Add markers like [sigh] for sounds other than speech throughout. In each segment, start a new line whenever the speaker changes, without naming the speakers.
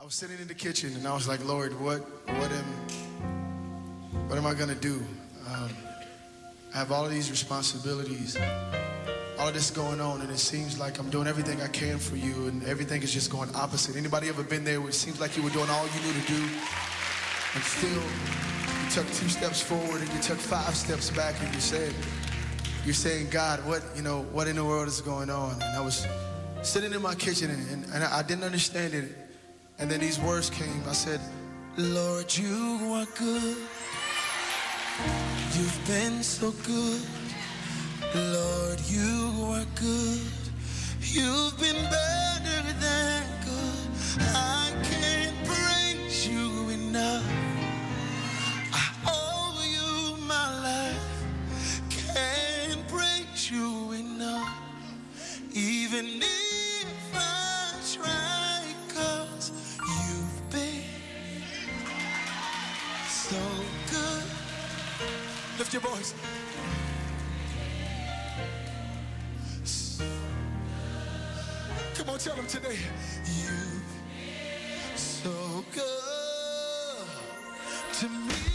I was sitting in the kitchen and I was like, Lord, what, what am, what am I gonna do? Um, I have all of these responsibilities, all of this going on, and it seems like I'm doing everything I can for you, and everything is just going opposite. Anybody ever been there where it seems like you were doing all you knew to do, and still you took two steps forward and you took five steps back, and you said, you're saying, God, what, you know, what in the world is going on? And I was sitting in my kitchen and, and, and I didn't understand it. And then these words came. I said, Lord, you are good. You've been so good. Lord, you are good. You've been better than Lift your voice. Come on, tell them today. You so good to me.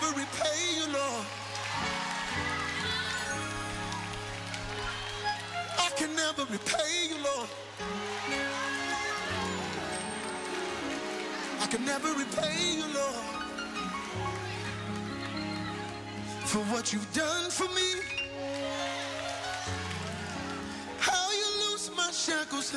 Never repay you, Lord. I can never repay you, Lord. I can never repay you, Lord, for what you've done for me. How you loose my shackles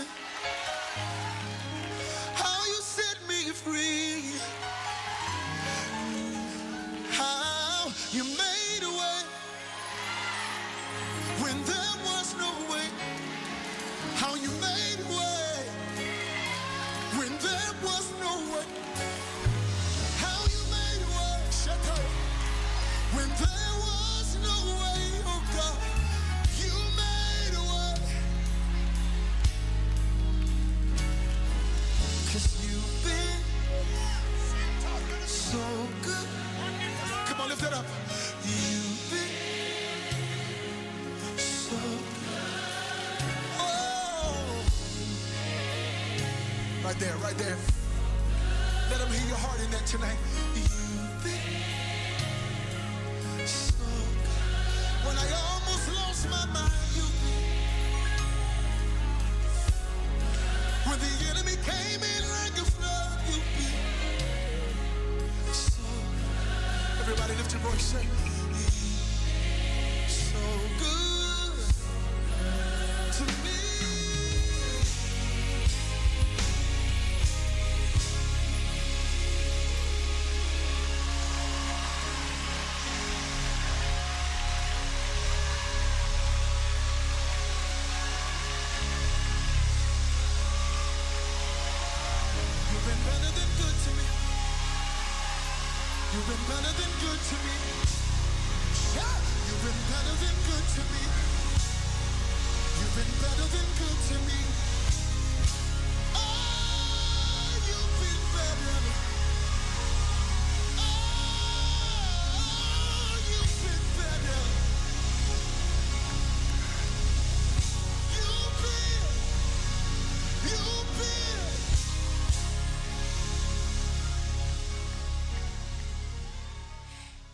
Right there, right there. Let them hear your heart in that tonight. Been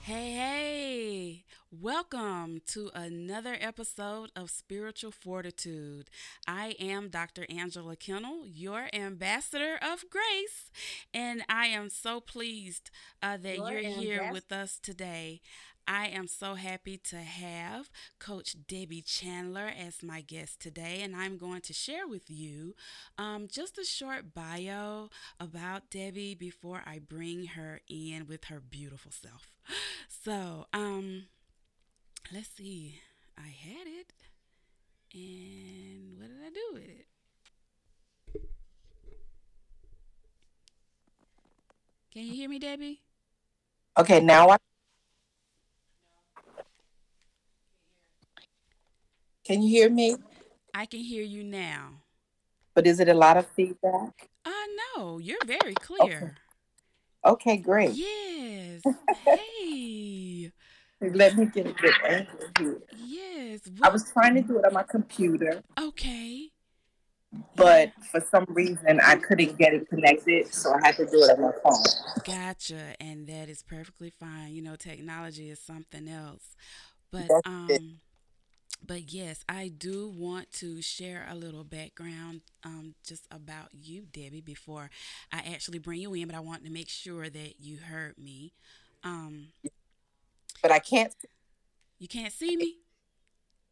Hey, hey, welcome to another episode of Spiritual Fortitude. I am Dr. Angela Kennel, your ambassador of grace, and I am so pleased uh, that
Your
you're here with us today. I am so happy to have Coach Debbie Chandler as my guest today, and I'm going to share with you um, just a short bio about Debbie before I bring her in with her beautiful self. So, um, let's see. I had it, and what did I do with it? Can you hear me, Debbie?
Okay, now I. Can you hear me?
I can hear you now.
But is it a lot of feedback?
Uh, no, you're very clear.
Okay, great.
Yes. [laughs] Hey.
Let me get a good angle here.
Yes.
I was trying to do it on my computer,
okay.
but for some reason I couldn't get it connected, so I had to do it on my phone.
Gotcha. And that is perfectly fine. You know, technology is something else. But
That's it.
But yes, I do want to share a little background um, just about you, Debbie, before I actually bring you in. But I want to make sure that you heard me. Um,
But I can't.
you can't see me?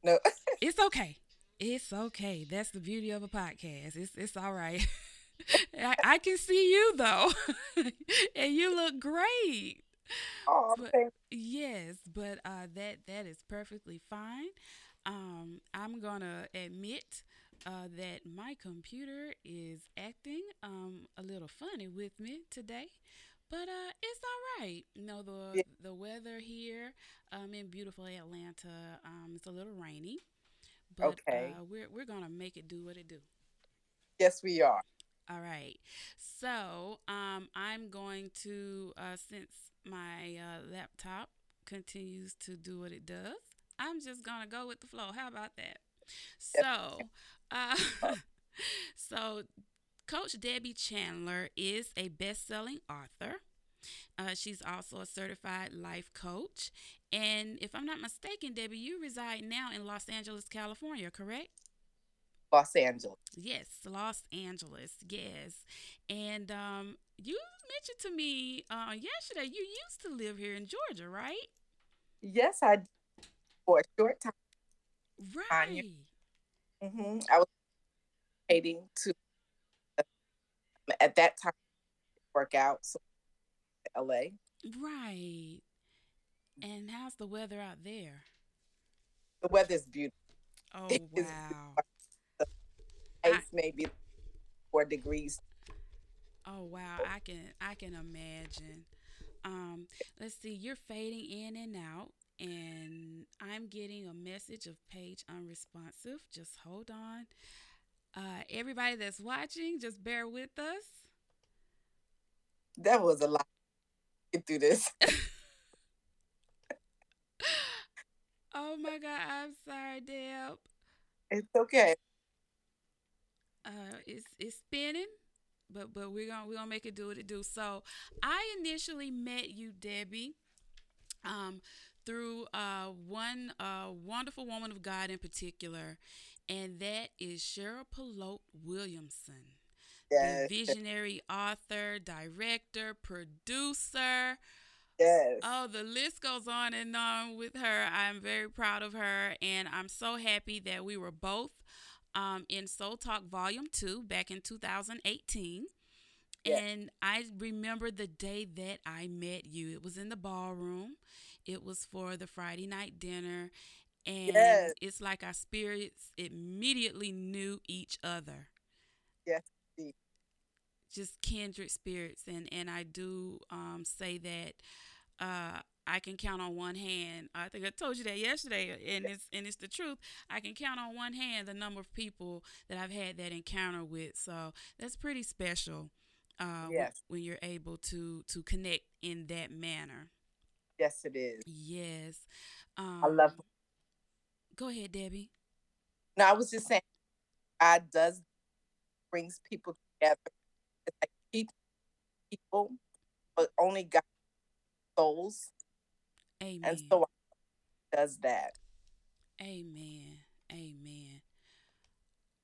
No. [laughs]
It's okay. It's okay. That's the beauty of a podcast. It's it's all right. [laughs] I, I can see you though, [laughs] and you look great.
Oh,
But- Yes, but uh, that that is perfectly fine. Um, I'm gonna admit uh, that my computer is acting um, a little funny with me today, but uh, it's all right. You know the
Yeah.
the weather here um, in beautiful Atlanta um, it's a little rainy, but
Okay.
uh, we're we're gonna make it do what it do.
yes, we are.
All right. So um, I'm going to, uh, since my uh, laptop continues to do what it does, I'm just gonna go with the flow. How about that? So, uh, [laughs] so Coach Debbie Chandler is a best-selling author. Uh, she's also a certified life coach, and if I'm not mistaken, Debbie, you reside now in Los Angeles, California, correct?
Los Angeles.
Yes, Los Angeles. Yes, and um, you mentioned to me uh, yesterday you used to live here in Georgia, right?
Yes, I for a short time.
Right.
Tanya. hmm I was waiting to at that time work out so LA.
Right. And how's the weather out there?
The weather's beautiful.
Oh
It is
wow.
Ice maybe four degrees.
Oh wow. I can I can imagine. Um, let's see, you're fading in and out, and I'm getting a message of page unresponsive. Just hold on. Uh, everybody that's watching, just bear with us.
That was a lot. Get through this. [laughs]
Oh my God, I'm sorry, Deb.
It's okay.
uh it's it's spinning but but we're gonna we're gonna make it do what it do so i initially met you debbie um through uh one uh wonderful woman of god in particular and that is cheryl Polote williamson
Yes.
the visionary author director producer
Yes.
Oh, the list goes on and on with her. I'm very proud of her, and I'm so happy that we were both um, in Soul Talk Volume 2 back in 2018.
Yeah.
And I remember the day that I met you. It was in the ballroom, it was for the Friday night dinner. And
Yes.
it's like our spirits immediately knew each other
Yes.
just kindred spirits and and I do um say that uh I can count on one hand. I think I told you that yesterday and it's and it's the truth. I can count on one hand the number of people that I've had that encounter with. So that's pretty special. Uh
Yes.
when you're able to to connect in that manner.
Yes, it is.
Yes. Um
I love.
Go ahead, Debbie.
No, I was just saying, God does brings people together. It's like keep people, but only God souls,
Amen.
and so does that.
Amen. Amen.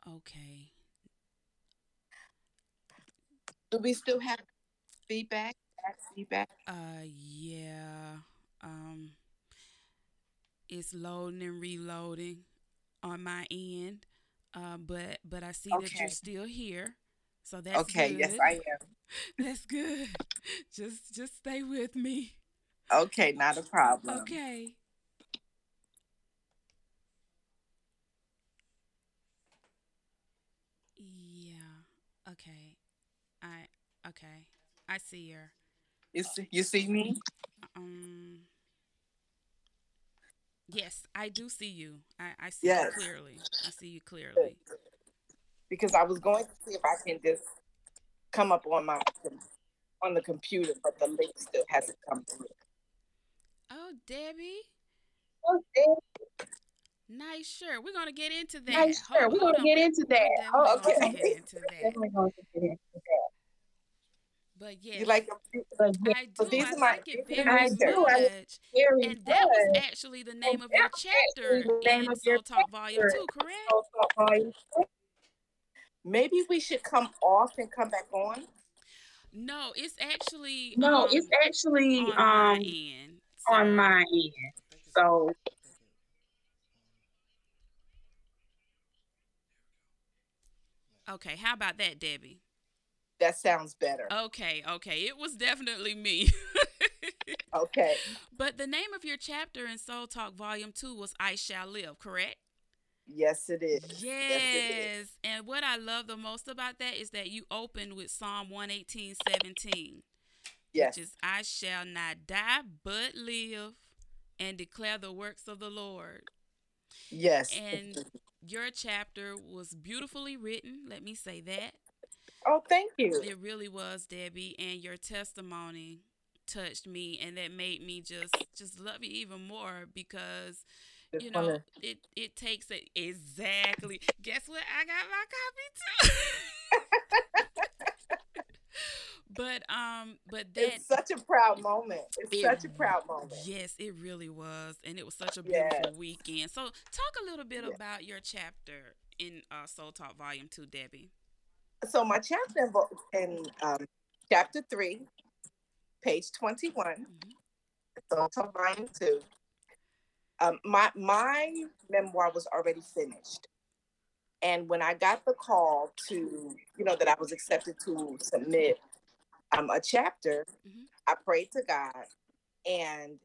Okay.
Do we still have feedback? Back Feedback.
Uh yeah. Um it's loading and reloading on my end. Uh, but but I see that you're still here. So that's
okay.
good.
Yes, I [laughs] am.
That's good. Just just stay with me.
Okay, not a problem.
Okay. Yeah. Okay. I okay. I see her.
You see, you see me?
Um. Yes, I do see you. I, I see
Yes.
you clearly. I see you clearly.
Because I was going to see if I can just come up on my on the computer, but the link still hasn't come through.
Oh, Debbie,
Okay.
nice shirt. We're gonna get into that.
Nice shirt. We're gonna
on.
get into that.
We're
Oh,
gonna
okay.
get into that. But yeah,
You like them?
I do.
These
I
are my-
like it very
are my
much.
shirts. Very
And that was actually the name
And
of your
that was actually
chapter
the name
in
of your
Soul Talk Volume
chapter.
Two, correct?
Maybe we should come off and come back on.
No, it's actually
No,
um,
it's actually
on my
um
end.
on my end. So
Okay, how about that, Debbie?
That sounds better.
Okay, okay. It was definitely me. [laughs]
Okay.
but the name of your chapter in Soul Talk Volume 2 was I Shall Live, correct?
Yes, it is.
Yes.
Yes, it is.
And what I love the most about that is that you opened with Psalm 118 17,
Yes.
which is I shall not die but live and declare the works of the Lord.
Yes.
And your chapter was beautifully written, let me say that.
Oh, thank you.
It really was, Debbie, and your testimony touched me and that made me just just love you even more because you know
wanna-
it it takes it exactly guess what i got my copy too [laughs] but um but that
it's such a proud moment. It's
It-
such a proud moment.
yes it really was and it was such a
Yes.
beautiful weekend so talk a little bit
Yeah.
about your chapter in uh soul talk volume 2 debbie
So my chapter in, um, chapter three, page twenty-one.
Mhm.
So volume two. Um, my my memoir was already finished, and when I got the call to, you know, that I was accepted to submit um, a chapter,
Mhm.
I prayed to God, and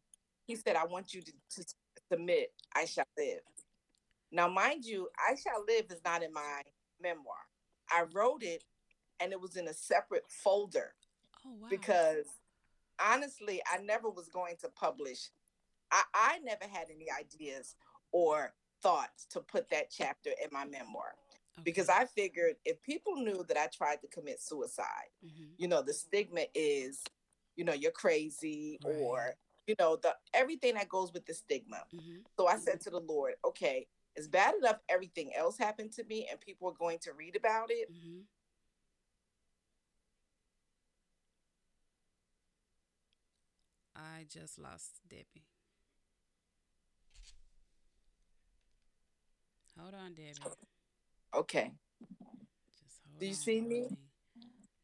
He said, "I want you to, to submit. I shall live." Now, mind you, "I shall live" is not in my memoir. I wrote it, and it was in a separate folder
oh wow
because honestly, I never was going to publish. I, I never had any ideas or thoughts to put that chapter in my memoir because I figured if people knew that I tried to commit suicide,
hmm
you know, the stigma is, you know, you're crazy
Right.
or, you know, the everything that goes with the stigma.
hmm
So I said to the Lord, okay, it's bad enough everything else happened to me and people are going to read about it.
hmm I just lost Debbie. Hold on, Debbie.
Okay.
Just hold
Do you
on
see me?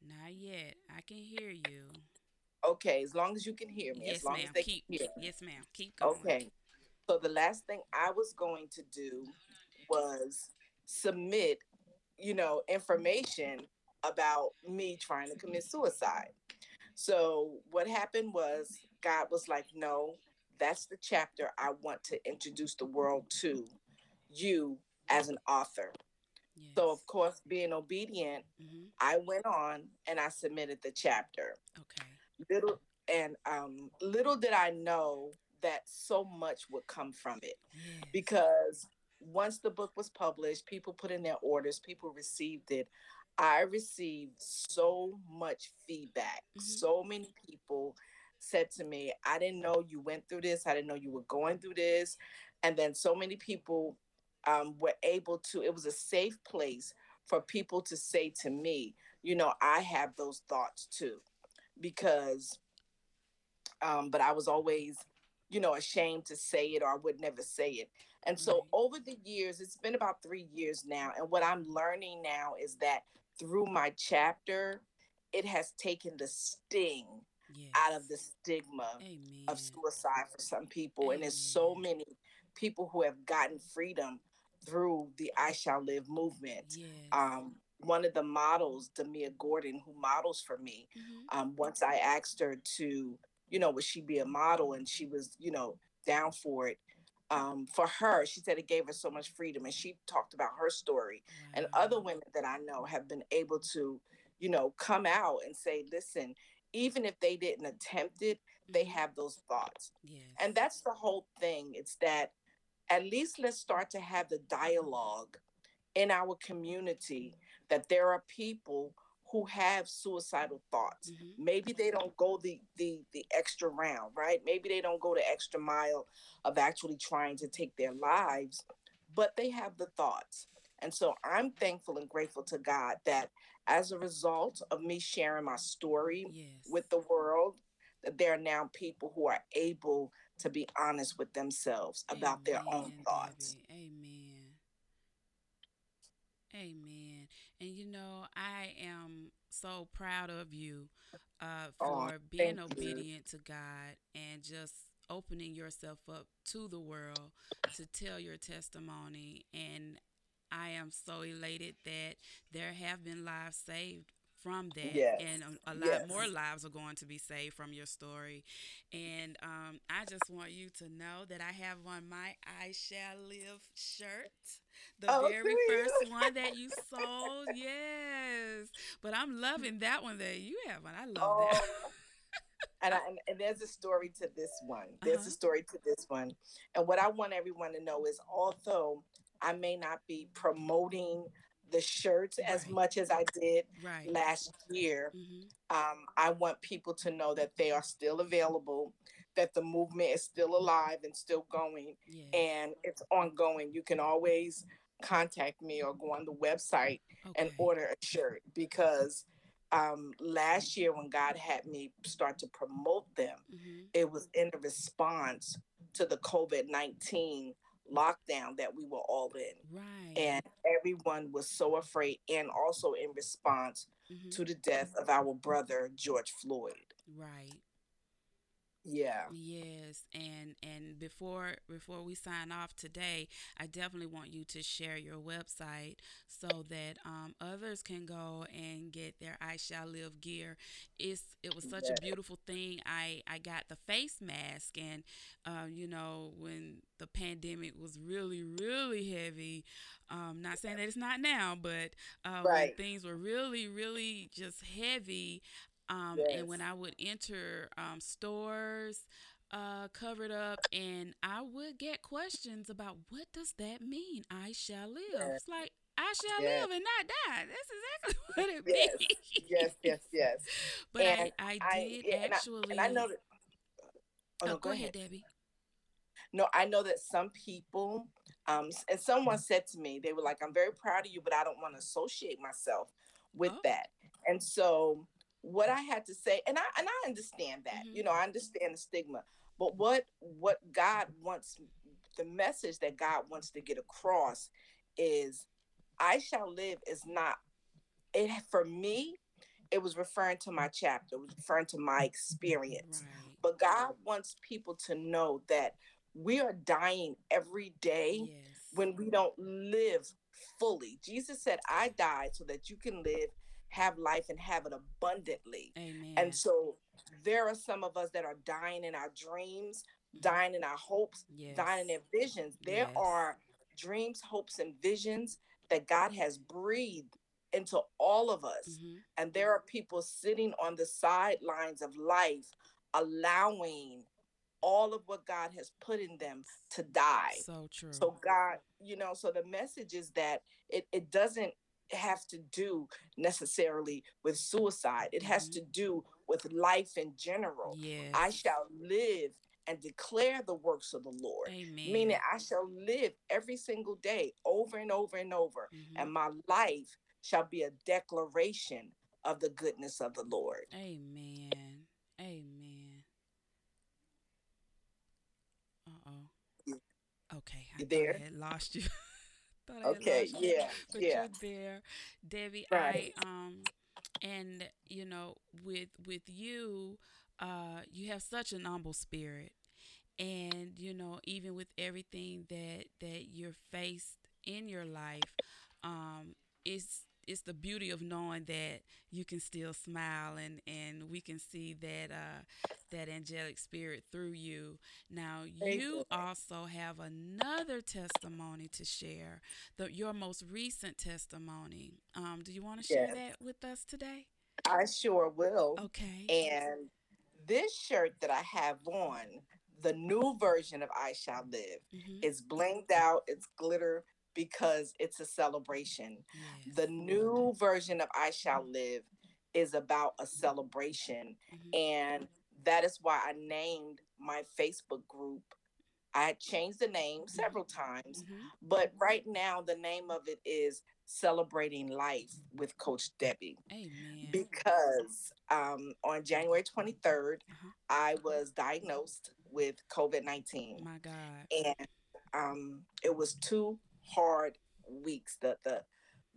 Not yet. I can hear you.
Okay, as long as you can hear me,
yes,
as long
ma'am.
as they
Keep. Yes, ma'am. Keep going.
Okay. So the last thing I was going to do was submit, you know, information about me trying to commit suicide. So what happened was God was like, "No, that's the chapter I want to introduce the world to you as an author."
Yes.
So of course, being obedient,
hmm
I went on and I submitted the chapter
Okay.
little and um little did I know that so much would come from it
Yes.
because once the book was published, people put in their orders, people received it. I received so much feedback.
Mhm.
So many people said to me, I didn't know you went through this. I didn't know you were going through this. And then so many people um, were able to, it was a safe place for people to say to me, you know, I have those thoughts too. Because, um, but I was always, you know, ashamed to say it or I would never say it. And so
Right.
over the years, it's been about three years now. And what I'm learning now is that through my chapter, it has taken the sting
yes.
out of the stigma
Amen.
of suicide for some people. And there's so many people who have gotten freedom through the I Shall Live movement.
Yes.
Um, one of the models, Demia Gordon, who models for me,
Mhm.
um, once I asked her to, you know, would she be a model? And she was, you know, down for it. Um, for her, she said it gave her so much freedom. And she talked about her story. And other women that I know have been able to, you know, come out and say, listen, even if they didn't attempt it, they
Mhm.
have those thoughts.
Yes.
And that's the whole thing. It's that at least let's start to have the dialogue in our community that there are people who have suicidal thoughts.
Mhm.
Maybe they don't go the the the extra round, right? Maybe they don't go the extra mile of actually trying to take their lives, but they have the thoughts. And so I'm thankful and grateful to God that as a result of me sharing my story
Yes.
with the world that there are now people who are able to be honest with themselves about their own thoughts.
Debbie. Amen. Amen. And you know, I am so proud of you uh, for being
thank you.
obedient to God and just opening yourself up to the world to tell your testimony. And I am so elated that there have been lives saved from that
Yes,
and a, a lot
yes.
more lives are going to be saved from your story and um, I just want you to know that I have on my I Shall Live shirt. The
Oh,
very first [laughs] one that you sold. Yes. But I'm loving that one that you have on. I love that.
Oh, [laughs] and, I, and there's a story to this one. There's
Uh-huh.
a story to this one. And what I want everyone to know is, although I may not be promoting the shirts as much as I did
Right.
last year.
Mhm.
Um, I want people to know that they are still available, that the movement is still alive and still going,
Yes.
and it's ongoing. You can always contact me or go on the website and order a shirt because um, last year when God had me start to promote them,
Mhm.
it was in response to the COVID 19 lockdown that we were all in.
Right.
And everyone was so afraid, and also in response
Mhm.
to the death of our brother, George Floyd.
Right.
Yeah.
Yes, and and before before we sign off today, I definitely want you to share your website so that um, others can go and get their I Shall Live gear. It's it was such
Yes.
a beautiful thing. I I got the face mask, and uh, you know when the pandemic was really really heavy. Um, not saying that it's not now, but uh,
Right.
when things were really really just heavy. Um, and when I would enter um, stores uh, covered up, and I would get questions about what does that mean? I shall live.
Yes.
It's like I shall
Yes.
live and not die. That's exactly [laughs] what it
Yes.
means.
Yes, yes, yes. [laughs]
But I, I
I-
did
yeah, and I-
actually.
And I know that.
oh,
no,
go ahead, Debbie.
No, I know that some people, um, and someone said to me, they were like, "I'm very proud of you, but I don't want to associate myself with
Oh.
that." And so, what I had to say, and I and I understand that,
Mhm.
you know, I understand the stigma, but what what God wants, the message that God wants to get across, is, "I shall live" is not it for me. It was referring to my chapter, it was referring to my experience.
Right.
But God wants people to know that we are dying every day
Yes.
when we don't live fully. Jesus said, I died so that you can live, have life, and have it abundantly.
Amen.
And so there are some of us that are dying in our dreams, dying in our hopes,
yes.
dying in their visions. There
Yes.
are dreams, hopes, and visions that God has breathed into all of us.
Mhm.
And there are people sitting on the sidelines of life, allowing all of what God has put in them to die.
So true.
So, God, you know, so the message is that it, it doesn't have to do necessarily with suicide, it has
Mhm.
to do with life in general.
yes.
I shall live and declare the works of the Lord.
Amen.
Meaning, I shall live every single day over and over and over,
Mhm.
and my life shall be a declaration of the goodness of the Lord.
Amen. Amen. Uh oh. Okay. I
You there?
I had lost you. [laughs] thought I
Okay,
you,
yeah, [laughs]
But
yeah.
you're there, Debbie.
Right.
I um, and you know, with with you, uh, you have such an humble spirit, and you know, even with everything that that you're faced in your life, um, it's it's the beauty of knowing that you can still smile and and we can see that uh that angelic spirit through you now you also have another testimony to share the your most recent testimony um do you want to share
Yes.
that with us today
I sure will.
okay
And this shirt that I have on, the new version of I Shall Live,
Mhm.
is blinged out, it's glitter because it's a celebration.
yes.
The new version of I Shall Live is about a celebration.
Mhm.
And that is why I named my Facebook group. I had changed the name several times,
Mhm.
but right now the name of it is Celebrating Life with Coach Debbie
amen
because um, on January 23rd,
Uh-huh.
I was diagnosed with COVID 19.
my god
And um, it was two hard weeks. The, the,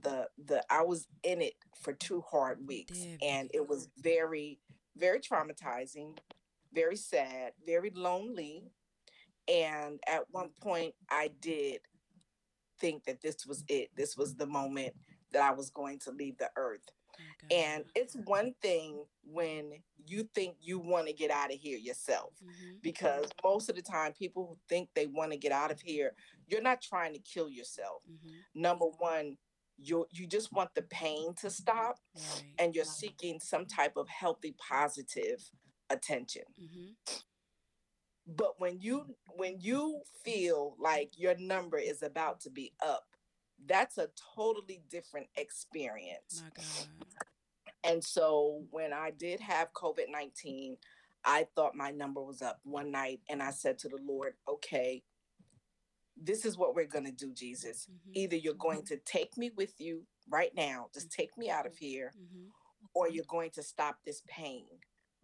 the, the, I was in it for two hard weeks.
Debbie.
And it was very, very traumatizing, very sad, very lonely. And at one point, I did think that this was it. This was the moment that I was going to leave the earth. And it's one thing when you think you want to get out of here yourself,
Mhm.
because most of the time, people who think they want to get out of here, you're not trying to kill yourself.
Mhm.
Number one, you you just want the pain to stop,
right
and you're seeking some type of healthy, positive attention.
Mhm.
But when you when you feel like your number is about to be up, that's a totally different experience.
My God.
And so when I did have COVID 19, I thought my number was up one night and I said to the Lord, okay, this is what we're going to do, Jesus.
Mhm.
Either you're going to take me with you right now, just take me out of here,
Mhm.
or you're going to stop this pain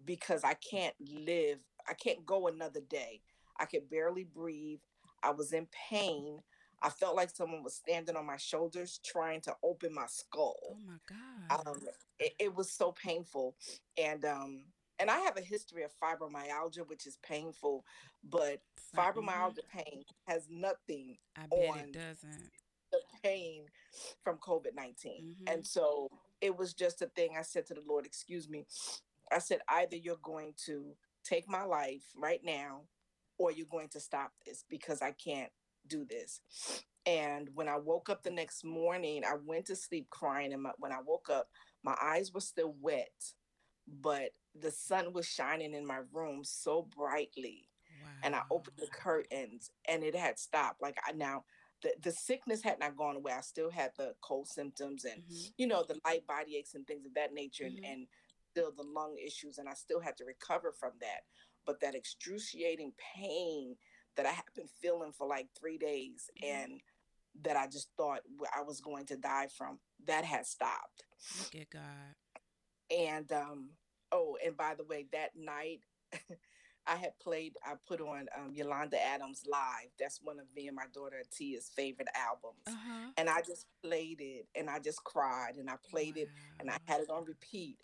because I can't live, I can't go another day. I could barely breathe. I was in pain. I felt like someone was standing on my shoulders trying to open my skull
Oh my God.
um, it, it was so painful and um and i have a history of fibromyalgia which is painful but fibromyalgia pain has nothing
I bet
on-
it doesn't.
the pain from covid-19
Mhm.
and so it was just a thing. I said to the lord excuse me. I said either you're going to take my life right now or you're going to stop this because i can't do this. And when i woke up the next morning i went to sleep crying and my, when i woke up my eyes were still wet but the sun was shining in my room so brightly
Wow.
and I opened the curtains and it had stopped. Like I now the, the sickness had not gone away. I still had the cold symptoms and
Mhm.
you know the light body aches and things of that nature and,
Mhm.
and still the lung issues and I still had to recover from that. But that excruciating pain that I had been feeling for like three days
Mhm.
and that I just thought I was going to die from, that had stopped.
At God.
And um, oh, and by the way, that night [laughs] I had played, I put on um, Yolanda Adams live. That's one of me and my daughter Tia's favorite albums.
Uh huh.
And I just played it and I just cried and I played it and I had it on repeat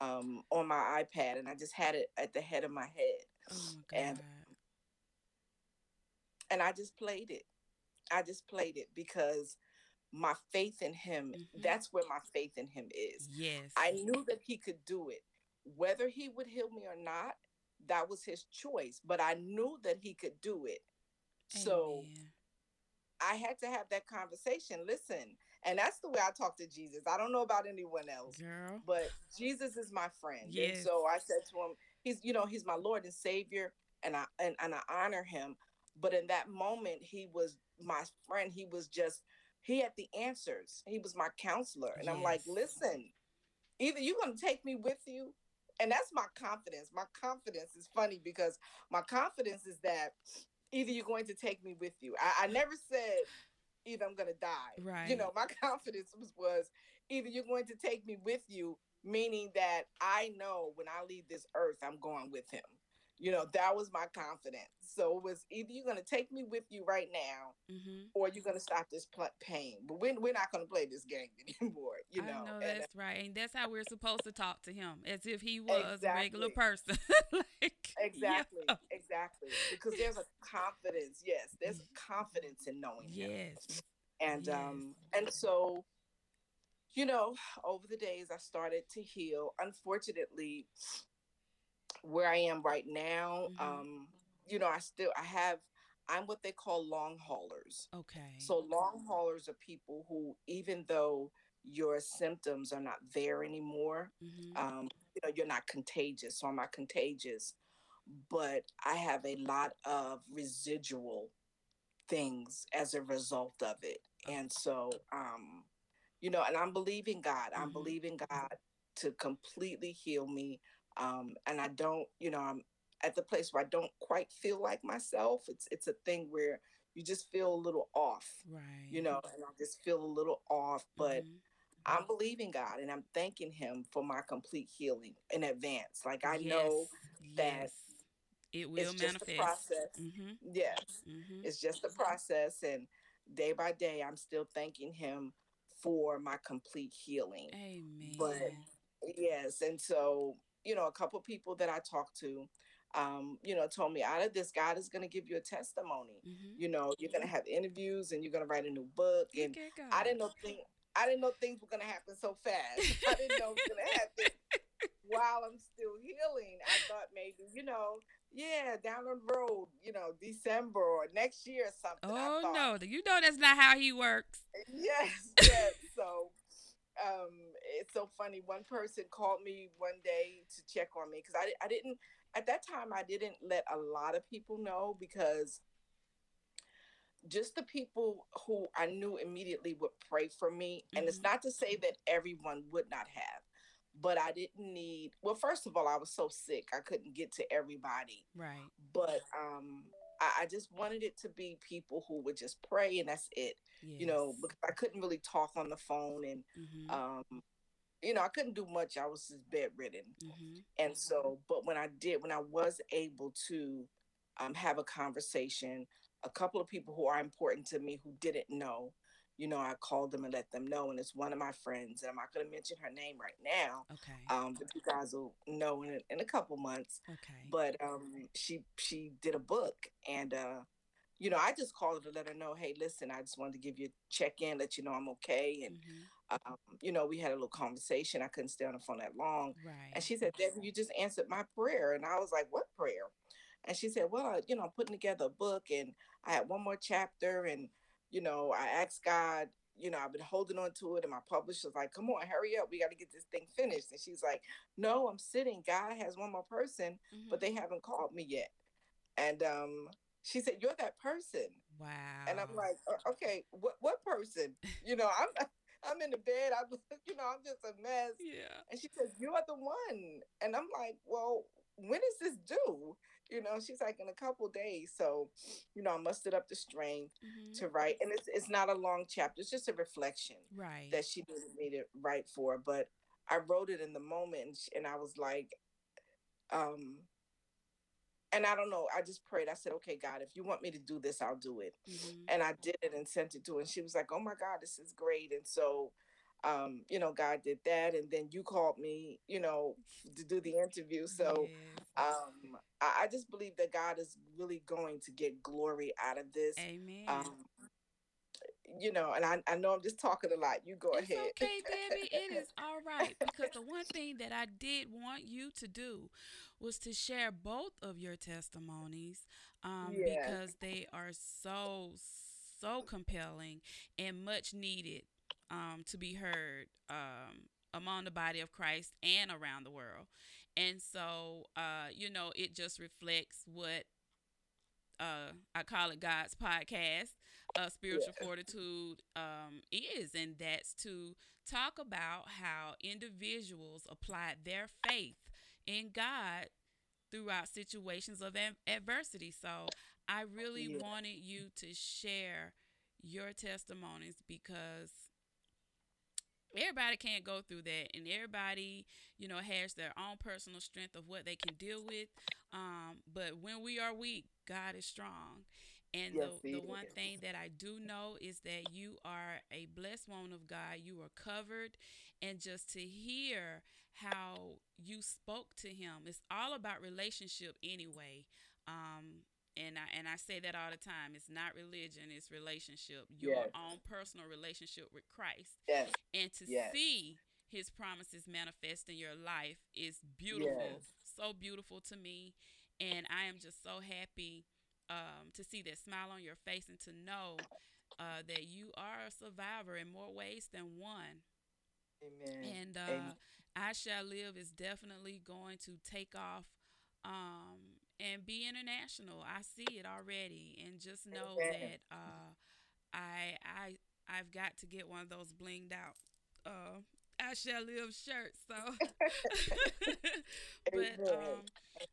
um, on my iPad and I just had it at the head of my head.
Oh my
and- And I just played it. I just played it because my faith in him,
Mhm.
that's where my faith in him is.
yes.
I knew that he could do it. Whether he would heal me or not, that was his choice. But I knew that he could do it. So I had to have that conversation. Listen, and that's the way I talk to Jesus. I don't know about anyone else,
girl.
but Jesus is my friend. And so I said to him, He's, you know, he's my Lord and Savior, and I and, and I honor him. But in that moment, he was my friend. He was just he had the answers. He was my counselor. And I'm like, listen, either you're gonna take me with you, and that's my confidence. My confidence is funny because my confidence is that either you're going to take me with you. I, I never said either I'm gonna die.
Right.
You know, my [laughs] confidence was was either you're going to take me with you, meaning that I know when I leave this earth, I'm going with him. You know, that was my confidence. So it was either you're gonna take me with you right now,
Mm-hmm.
or you're gonna stop this pl- pain. But we're, we're not gonna play this game [laughs] anymore. You know,
I know
And,
that's right, and that's how we're supposed to talk to him, as if he was a regular person. [laughs] like,
Exactly,
yeah.
exactly. Because there's a confidence. Yes, there's a confidence in knowing him.
Yes.
And
Yes.
um and so you know, over the days I started to heal. Unfortunately, where I am right now,
Mhm.
um, you know, I still I have I'm what they call long haulers.
Okay.
So long haulers are people who even though your symptoms are not there anymore,
hmm
um, you know, you're not contagious, so I'm not contagious, but I have a lot of residual things as a result of it. And so, um, you know, and I'm believing God. I'm
Mhm.
believing God to completely heal me. Um, and I don't, you know, I'm at the place where I don't quite feel like myself. It's it's a thing where you just feel a little off,
right.
you know, and I just feel a little off, but
Mhm.
I'm believing God and I'm thanking Him for my complete healing in advance. Like I know that
yes. it will
it's just a
manifest.
process.
Mm-hmm.
Yes,
Mm-hmm.
it's just a process, and day by day, I'm still thanking Him for my complete healing.
Amen.
But yes, and so you know, a couple people that I talked to, um, you know, told me out of this, God is going to give you a testimony.
Mm-hmm.
You know, you're going to have interviews, and you're going to write a new book, and
God.
I didn't know thing. I didn't know things were gonna happen so fast. [laughs] I didn't know it was gonna happen [laughs] while I'm still healing. I thought maybe, you know, yeah, down the road, you know, December or next year or something. I
Oh no, you know that's not how he works.
Yes, [laughs] yes. so um it's so funny. One person called me one day to check on me because I, I didn't at that time I didn't let a lot of people know because just the people who I knew immediately would pray for me. And it's
Mhm.
not to say that everyone would not have, but I didn't need, well, first of all, I was so sick, I couldn't get to everybody.
Right.
But um, I, I just wanted it to be people who would just pray and that's it,
Yes.
you know, because I couldn't really talk on the phone and,
Mhm.
um, you know, I couldn't do much. I was just bedridden.
Mhm.
And so, but when I did, when I was able to um, have a conversation, a couple of people who are important to me who didn't know, you know, I called them and let them know. And it's one of my friends, and I'm not going to mention her name right now,
Okay.
um, but you guys will know in, in a couple months.
okay.
But um, she she did a book, and uh, you know, I just called her to let her know, hey, listen, I just wanted to give you a check in, let you know I'm okay, and
Mhm.
um, you know, we had a little conversation. I couldn't stay on the phone that long.
Right.
And she said, Debbie, you just answered my prayer. And I was like, what prayer? And she said, well, you know, I'm putting together a book and I had one more chapter. And, you know, I asked God, you know, I've been holding on to it. And my publisher's like, come on, hurry up. We got to get this thing finished. And she's like, no, I'm sitting. God has one more person, but
Mhm.
they haven't called me yet. And um, she said, you're that person.
wow.
And I'm like, okay, what, what person? You know, I'm, [laughs] I'm in the bed. I'm, [laughs] you know, I'm just a mess.
yeah.
And she says, You are the one. And I'm like, Well, when is this due? You know, she's like, In a couple days. So, you know, I mustered up the strength
Mhm.
to write. And it's, it's not a long chapter, it's just a reflection
Right.
that she needed me to write for. But I wrote it in the moment and, and I was like, um, and I don't know. I just prayed. I said, okay, God, if you want me to do this, I'll do it
Mhm.
and I did it and sent it to her. And she was like, "Oh my God, this is great!" And so, um, you know, God did that, and then you called me, you know, to do the interview. So, um, I, I just believe that God is really going to get glory out of this.
Amen.
Um, you know, and I, I know I'm just talking a lot. You go
it's
ahead.
okay, Debbie. It is all right because the one thing that I did want you to do was to share both of your testimonies um,
Yeah.
because they are so so compelling and much needed um, to be heard um, among the body of Christ and around the world. And so, uh, you know, it just reflects what uh, I call it God's podcast, uh, spiritual fortitude um, is, and that's to talk about how individuals applied their faith in God throughout situations of adversity. So I really
Yeah.
wanted you to share your testimonies because everybody can't go through that and everybody you know has their own personal strength of what they can deal with um, but when we are weak god is strong and
Yes,
the, the one
is.
thing that i do know is that you are a blessed woman of god you are covered and just to hear how you spoke to him it's all about relationship anyway um, and I and I say that all the time. It's not religion, it's relationship. Your
Yes.
own personal relationship with Christ
Yes.
and to
Yes.
see his promises manifest in your life is beautiful
Yes.
so beautiful to me and i am just so happy um, to see that smile on your face and to know uh, that you are a survivor in more ways than one
Amen.
and uh,
Amen.
I Shall Live is definitely going to take off um, and be international. I see it already, and just know
Amen.
that uh, I I I've got to get one of those blinged out. Uh, I shall live shirts. So, [laughs] but um,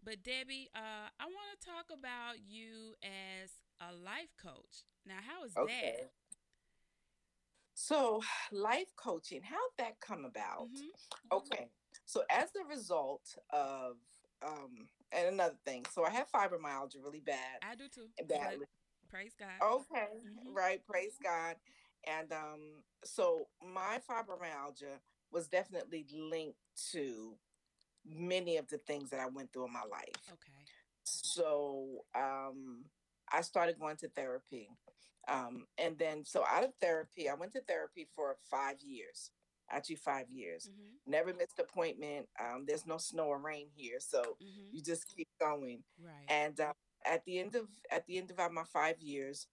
but Debbie, uh, I want to talk about you as a life coach. Now, how is
Okay.
that?
So, [sighs] life coaching, how'd that come about?
Mhm.
Okay. So as a result of um and another thing, so I have fibromyalgia really bad.
I do too.
badly.
Praise God.
Okay.
Mhm.
Right. Praise God. And um so my fibromyalgia was definitely linked to many of the things that I went through in my life.
Okay.
So um I started going to therapy. Um and then so out of therapy, I went to therapy for 5 years. Actually 5 years.
Mhm.
never missed appointment. Um, there's no snow or rain here, so
Mhm.
you just keep going.
Right.
And uh, at the end of at the end of my five years,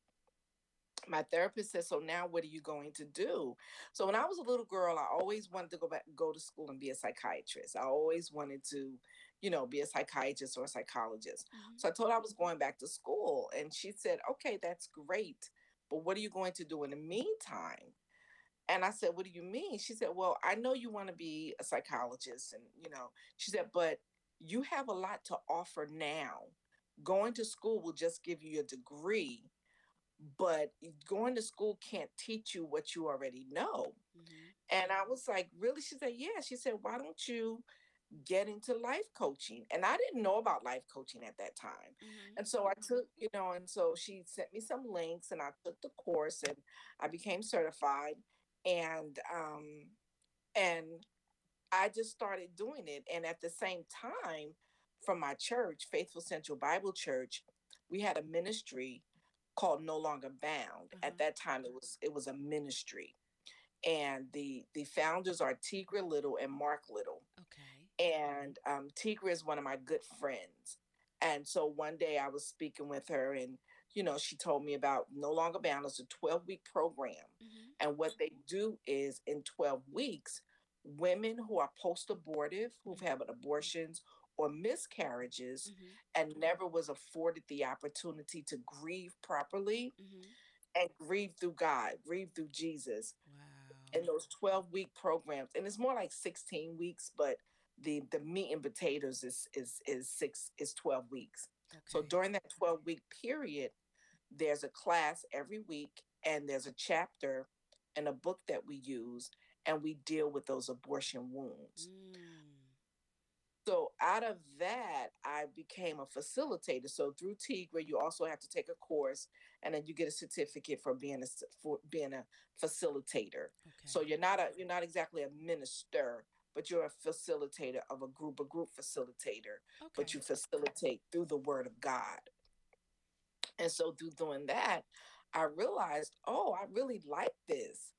my therapist said, "So now, what are you going to do?" So when I was a little girl, I always wanted to go back, go to school and be a psychiatrist. I always wanted to, you know, be a psychiatrist or a psychologist.
Mhm.
So I told her I was going back to school, and she said, "Okay, that's great, but what are you going to do in the meantime? And I said, What do you mean? She said, Well, I know you want to be a psychologist. And, you know, she said, But you have a lot to offer now. Going to school will just give you a degree, but going to school can't teach you what you already know.
Mhm.
And I was like, Really? She said, Yeah. She said, Why don't you get into life coaching? And I didn't know about life coaching at that time.
Mhm.
And so I took, you know, and so she sent me some links and I took the course and I became certified and um and I just started doing it and at the same time from my church, Faithful Central Bible Church, we had a ministry called No Longer Bound.
Uh-huh.
At that time it was it was a ministry. And the the founders are Tigra Little and Mark Little
Okay.
And um, Tigra is one of my good friends. And so one day I was speaking with her, and you know, she told me about No Longer Bound. It's a 12 week program.
Mhm.
And what they do is in 12 weeks, women who are post abortive, who've had abortions or miscarriages,
Mhm.
and never was afforded the opportunity to grieve properly
Mhm.
and grieve through God, grieve through Jesus
Wow.
in those 12 week programs and it's more like 16 weeks but the the meat and potatoes is is is six is 12 weeks. So during that 12 week period there's a class every week and there's a chapter and a book that we use and we deal with those abortion wounds.
Mm.
so out of that i became a facilitator. So through tigra you also have to take a course and then you get a certificate for being a for being a facilitator.
Okay.
so you're not a you're not exactly a minister, but you're a facilitator of a group, a group facilitator,
okay.
but you facilitate through the word of God. And so through doing that, I realized, oh, I really like this.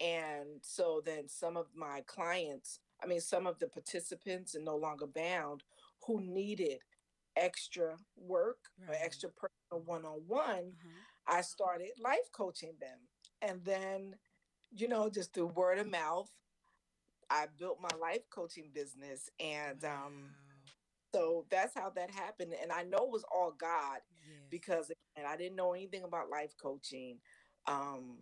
And so then some of my clients, I mean, some of the participants in No Longer Bound who needed extra work or extra personal one on one. I started life coaching them. And then, you know, just through word of mouth, I built my life coaching business. And um, so that's how that happened. And I know it was all God
Yes.
because and I didn't know anything about life coaching. Um,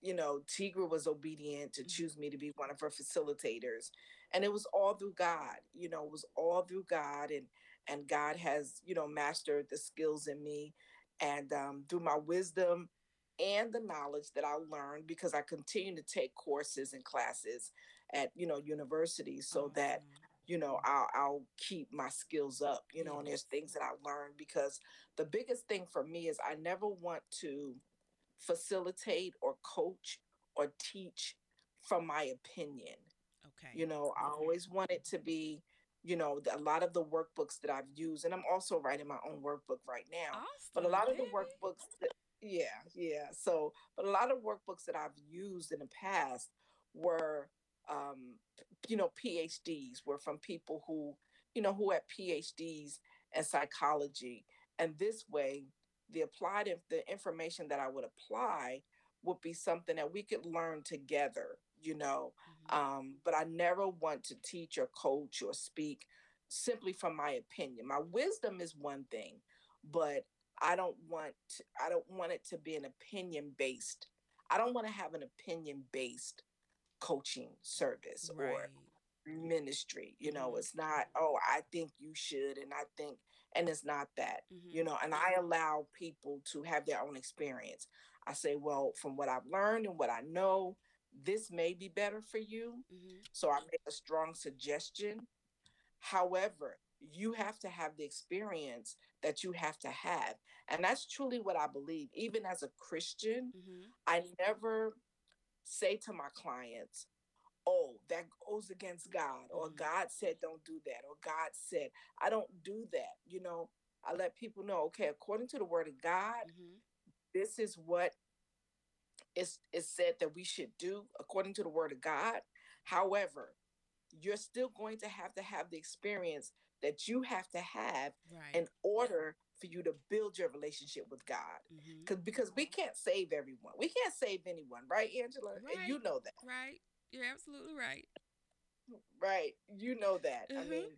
you know, Tigra was obedient to
Mhm.
choose me to be one of her facilitators. And it was all through God. You know, it was all through God and and God has, you know, mastered the skills in me and um, through my wisdom and the knowledge that I learned because I continue to take courses and classes at, you know, universities so that you know I'll, I'll keep my skills up you know and there's things that i learned because the biggest thing for me is i never want to facilitate or coach or teach from my opinion.
Okay.
you know i always want it to be you know a lot of the workbooks that i've used and i'm also writing my own workbook right now
awesome.
but a lot of the workbooks that, yeah yeah so but a lot of workbooks that i've used in the past were um you know phds were from people who you know who had phds in psychology and this way the applied inf- the information that i would apply would be something that we could learn together you know
Mhm.
um, but I never want to teach or coach or speak simply from my opinion. My wisdom is one thing, but I don't want to, I don't want it to be an opinion based. I don't want to have an opinion based coaching service or ministry. You know,
Mhm.
it's not, oh, I think you should, and I think, and it's not that
Mhm.
you know and i allow people to have their own experience i say well from what i've learned and what i know this may be better for you
Mhm.
so i make a strong suggestion however you have to have the experience that you have to have and that's truly what i believe even as a christian
Mhm.
i never say to my clients oh that goes against god or
Mhm.
god said don't do that or god said i don't do that you know i let people know okay according to the word of god
Mhm.
this is what is is said that we should do according to the word of god however you're still going to have to have the experience that you have to have
Right.
in order for you to build your relationship with god
Mhm.
because because we can't save everyone we can't save anyone right angela and you know that
Right. You're absolutely right.
right you know that i
Mhm.
mean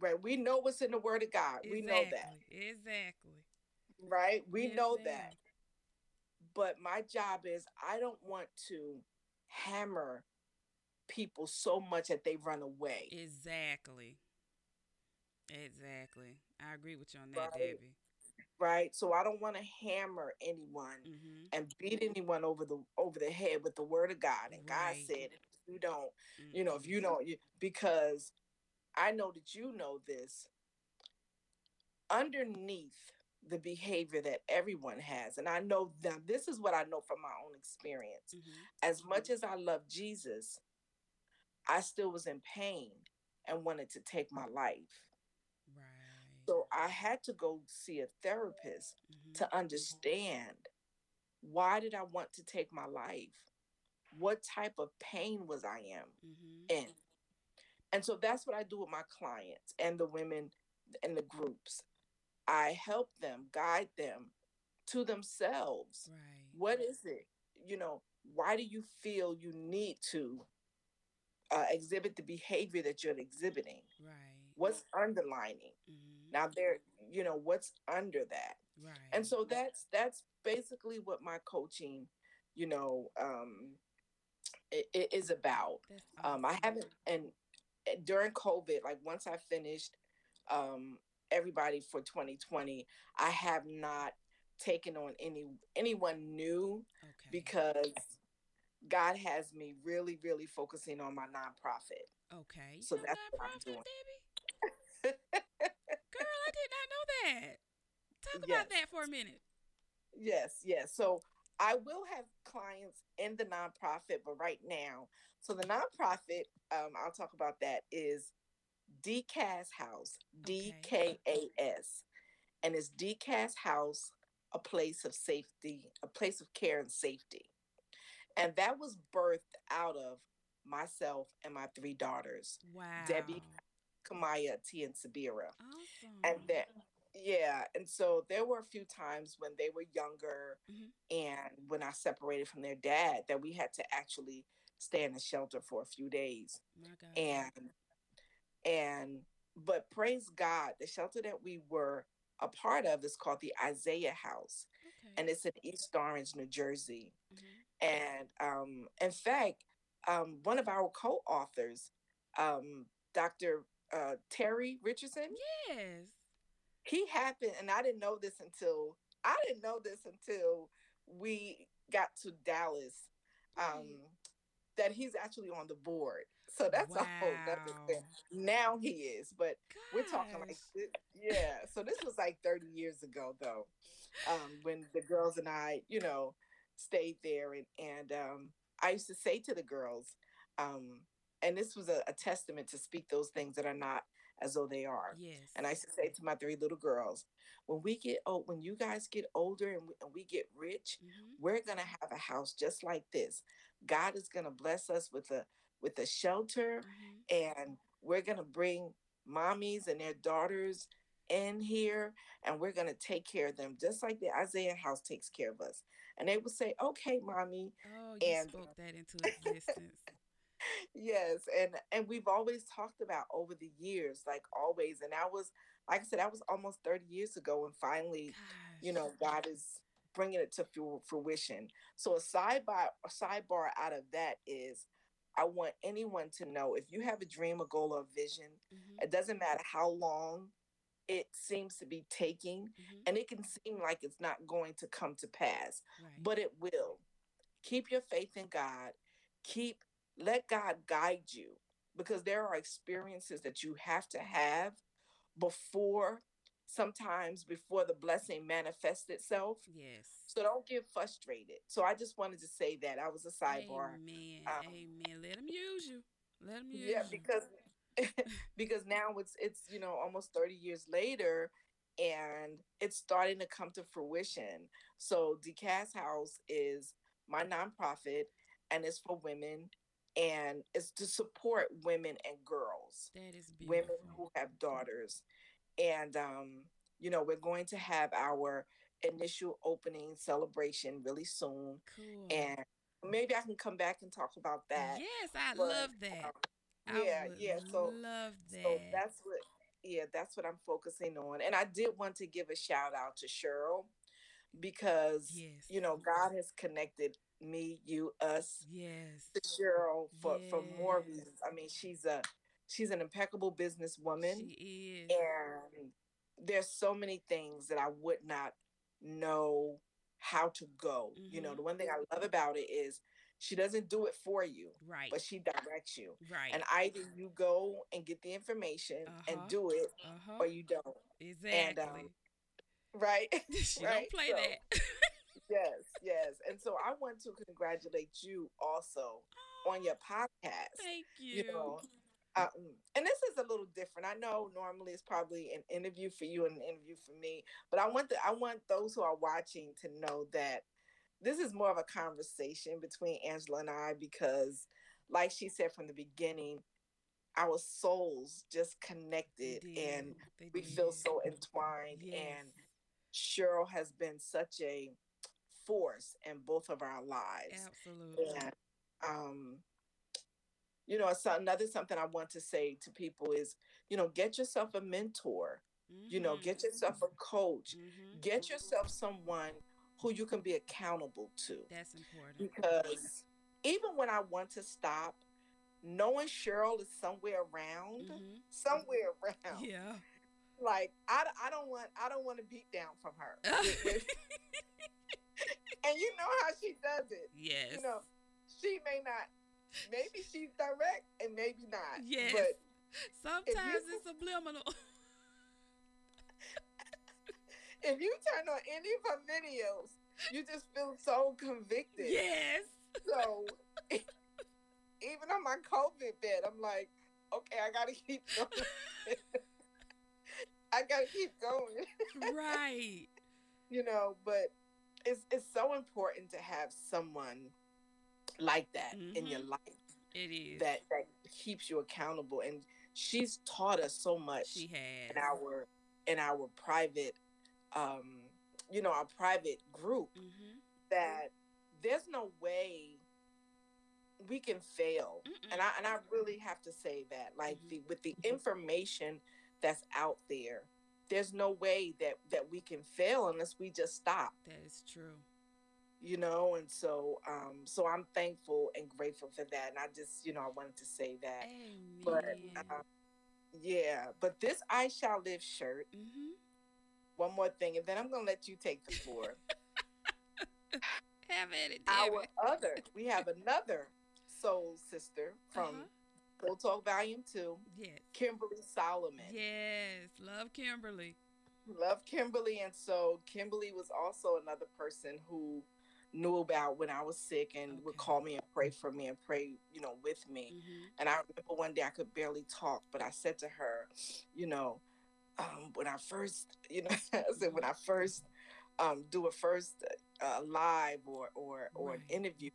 right we know what's in the word of god we know that
Exactly. Exactly.
right we
Yes,
know that but my job is I don't want to hammer people so much that they run away.
Exactly. Exactly. I agree with you on that,
Right.
Debbie.
right so i don't want to hammer anyone
Mm-hmm.
and beat anyone over the over the head with the word of god and god said if you don't you know if you don't you, because i know that you know this underneath the behavior that everyone has and i know that this is what i know from my own experience
Mm-hmm.
as much as i love jesus i still was in pain and wanted to take my life
Right.
So i had to go see a therapist
Mhm.
to understand why did I want to take my life? What type of pain was I am
Mhm.
in? And so that's what I do with my clients and the women and the groups. I help them, guide them to themselves.
Right.
What is it? You know, why do you feel you need to uh, exhibit the behavior that you're exhibiting?
Right.
What's underlining?
Mhm.
Now there, you know, what's under that?
Right.
and so that's that's basically what my coaching you know um it, it is about
That's
um i haven't and during covid like once i finished um everybody for 2020 i have not taken on any anyone new
Okay.
because god has me really really focusing on my nonprofit
okay.
So
know
that's what I'm doing.
baby. [laughs] Girl, I did not know that. Talk
Yes.
about that for a minute.
Yes, yes. So I will have clients in the nonprofit, but right now, so the nonprofit, um, I'll talk about that is DKAS House, D K A S, and it's DKAS House, a place of safety, a place of care and safety, and that was birthed out of myself and my three daughters,
Wow.
Debbie. Kamaya, T, and Sabira
Awesome.
and then yeah and so there were a few times when they were younger
Mhm.
and when i separated from their dad that we had to actually stay in the shelter for a few days and and but praise god the shelter that we were a part of is called the isaiah house
okay.
and it's in east orange new jersey
Mhm.
and um, in fact, um, one of our co-authors, um, Dr. Uh, Terry Richardson,
yes.
He happened, and I didn't know this until I didn't know this until we got to Dallas. Um, that he's actually on the board, so that's a whole nother thing. Now he is, but we're talking like
Gosh.
yeah. So this was like 30 years ago, though, um, when the girls and I, you know, stayed there, and and um, I used to say to the girls, um, and this was a, a testament to speak those things that are not as though they are.
Yes.
And I used to say to my three little girls, when we get old, when you guys get older and we, and we get rich,
Mhm.
we're gonna have a house just like this. God is gonna bless us with a with a shelter,
Mhm.
and we're gonna bring mommies and their daughters in here, and we're gonna take care of them just like the Isaiah house takes care of us. And they would say, "Okay, mommy."
Oh, you
and-
spoke that into existence.
Yes and and we've always talked about over the years like always and that was like i said that was almost 30 years ago and finally
Gosh.
you know god is bringing it to fruition so a sidebar a sidebar out of that is i want anyone to know if you have a dream a goal or a vision
Mhm.
it doesn't matter how long it seems to be taking
Mhm.
and it can seem like it's not going to come to pass
Right.
but it will. Keep your faith in God. Keep let God guide you because there are experiences that you have to have before sometimes before the blessing manifests itself.
yes.
So don't get frustrated. So I just wanted to say that. I was a sidebar.
Amen.
Um,
Amen. Let him use you. Let him use
Yeah,
you.
because [laughs] [laughs] because now it's it's you know almost 30 years later and it's starting to come to fruition. So DKAS House is my nonprofit and it's for women and it's to support women and girls,
that is
women who have daughters. And um, you know, we're going to have our initial opening celebration really soon.
Cool.
And maybe I can come back and talk about that.
yes, I
but,
love that.
um,
I
yeah, yeah. So
love that.
so that's what yeah, that's what I'm focusing on. And I did want to give a shout out to Cheryl. because
Yes.
you know God has connected me, you, us,
Yes.
Cheryl for for more reasons. I mean, she's a she's an impeccable businesswoman,
She is.
and there's so many things that I would not know how to go. You know,
Mhm.
the one thing I love about it is she doesn't do it for you,
Right.
but she directs you.
right.
And either you go and get the information
Uh-huh.
and do it,
uh-huh.
or you don't.
exactly.
um, Right? [laughs]
she [laughs]
right,
don't play
so-
that. [laughs]
yes, yes. And so I want to congratulate you also on your podcast.
Thank you.
you know um, and this is a little different i know normally it's probably an interview for you and an interview for me but i want the, i want those who are watching to know that this is more of a conversation between angela and i because like she said from the beginning our souls just connected and we feel so entwined
Yes.
and cheryl has been such a force in both of our lives
Absolutely.
and um you know another something i want to say to people is you know get yourself a mentor you know get yourself a coach
Mhm.
get yourself someone who you can be accountable to
That's important.
because even when i want to stop knowing cheryl is somewhere around
Mhm.
somewhere around
Yeah.
like I, I don't want i don't want to beat down from her [laughs] and you know how she does it
yes.
you know, she may not, maybe she's direct and maybe not.
Yes.
But
Sometimes it's subliminal. [laughs]
if you turn on any of her videos, you just feel so convicted.
yes.
So [laughs] even on my COVID bed, I'm like, okay, I gotta keep going. [laughs] I gotta keep going.
right.
You know, but it's it's so important to have someone like that in your
Mhm.
life
It is.
that that keeps you accountable and she's taught us so much
she has.
in our in our private um you know our private group
Mhm.
that there's no way we can fail
Mm-mm.
and i and i really have to say that like
Mhm.
the with the information that's out there there's no way that that we can fail unless we just stop
That is true.
you know and so um so i'm thankful and grateful for that and i just you know i wanted to say that
Amen.
but uh, yeah but this i shall live shirt
hmm
one more thing and then i'm gonna let you take the floor [laughs]
Have at it,
our
it.
other we have another soul sister from
Uh-huh.
Soul Talk Volume 2,
Yes.
Kimberly Solomon.
Yes. Love Kimberly.
Love Kimberly. And so Kimberly was also another person who knew about when I was sick and would call me and pray for me and pray, you know, with me.
hmm
And I remember one day I could barely talk, but I said to her, you know, um, when I first, you know, [laughs] I said when I first um, do a first uh, live or or or an interview,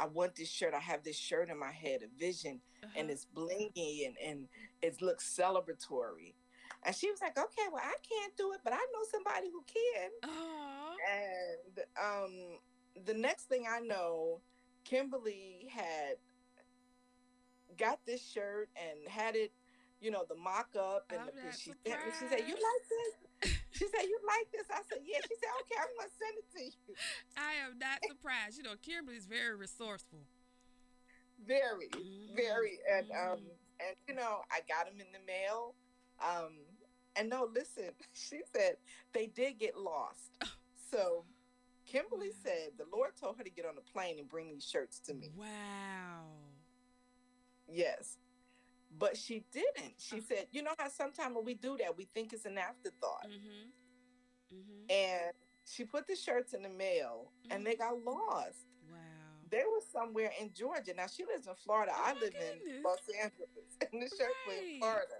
I want this shirt. I have this shirt in my head, a vision, and
Uh-huh.
it's blingy and and it looks celebratory. And she was like, okay, well I can't do it, but I know somebody who can. And um, the next thing I know, Kimberly had got this shirt and had it, you know, the mock up and the, she. She said, "You like this?" She said, "You like this?" I said, "Yeah." She said, "Okay, I'm gonna send it to you."
I am not surprised. You know, Kimberly's very resourceful.
Very, very, and um,
Mhm.
and you know, I got them in the mail. Um, and no, listen, [laughs] she said they did get lost. So Kimberly said the Lord told her to get on a plane and bring these shirts to me.
Wow.
Yes. But she didn't. She said, you know how sometimes when we do that, we think it's an afterthought.
Mm-hmm. Mm-hmm.
And she put the shirts in the mail and they got lost.
Wow.
They were somewhere in Georgia. Now she lives in Florida.
Oh
I live in. Los Angeles. [laughs] And the shirts were in Florida.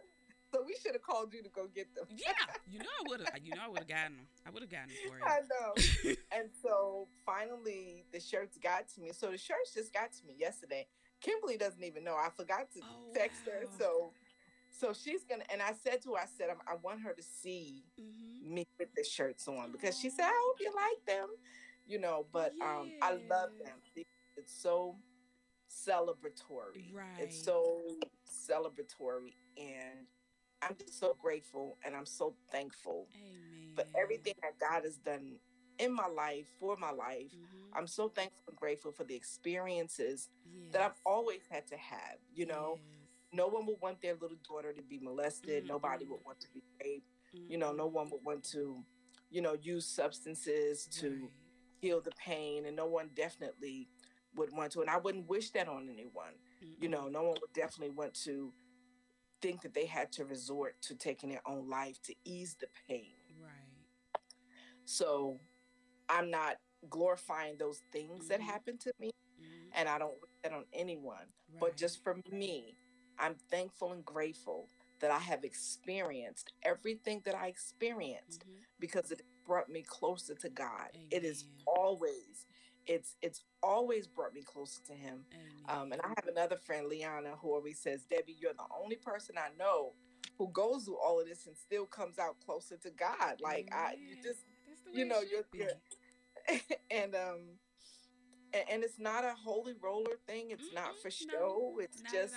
So we should have called you to go get them.
Yeah, you know I would have. You know I would have gotten them. I would have gotten them for you. [laughs]
I know. [laughs] and so finally the shirts got to me. So the shirts just got to me yesterday. Kimberly doesn't even know. I forgot to
Oh,
text her.
wow.
So so she's gonna and I said to her, I said, I want her to see
mm-hmm.
me with the shirts on because she said, I hope you like them. You know, but um I love them. It's so celebratory.
Right.
It's so celebratory and I'm just so grateful and I'm so thankful
Amen.
for everything that God has done in my life, for my life.
Mhm.
I'm so thankful and grateful for the experiences that I've always had to have. You know,
Yes.
no one would want their little daughter to be molested. Nobody
Mhm.
would want to be raped. You know, no
Mhm.
one would want to, you know, use substances to
Right.
heal the pain, and no one definitely would want to. And I wouldn't wish that on anyone. You know, no one would definitely want to think that they had to resort to taking their own life to ease the pain.
Right.
So I'm not glorifying those things that
Mhm.
happened to me,
Mhm.
and I don't wish that on anyone.
Right.
But just for me, I'm thankful and grateful that I have experienced everything that I experienced
Mhm.
because it brought me closer to God. It is always, it's it's always brought me closer to Him. Um, and I have another friend, Liana, who always says, Debbie, you're the only person I know who goes through all of this and still comes out closer to God. Like I, you just, you know, you're, you're [laughs] and um, and, it's not a holy roller thing. It's not for
Mm-mm, no,
show. it's just.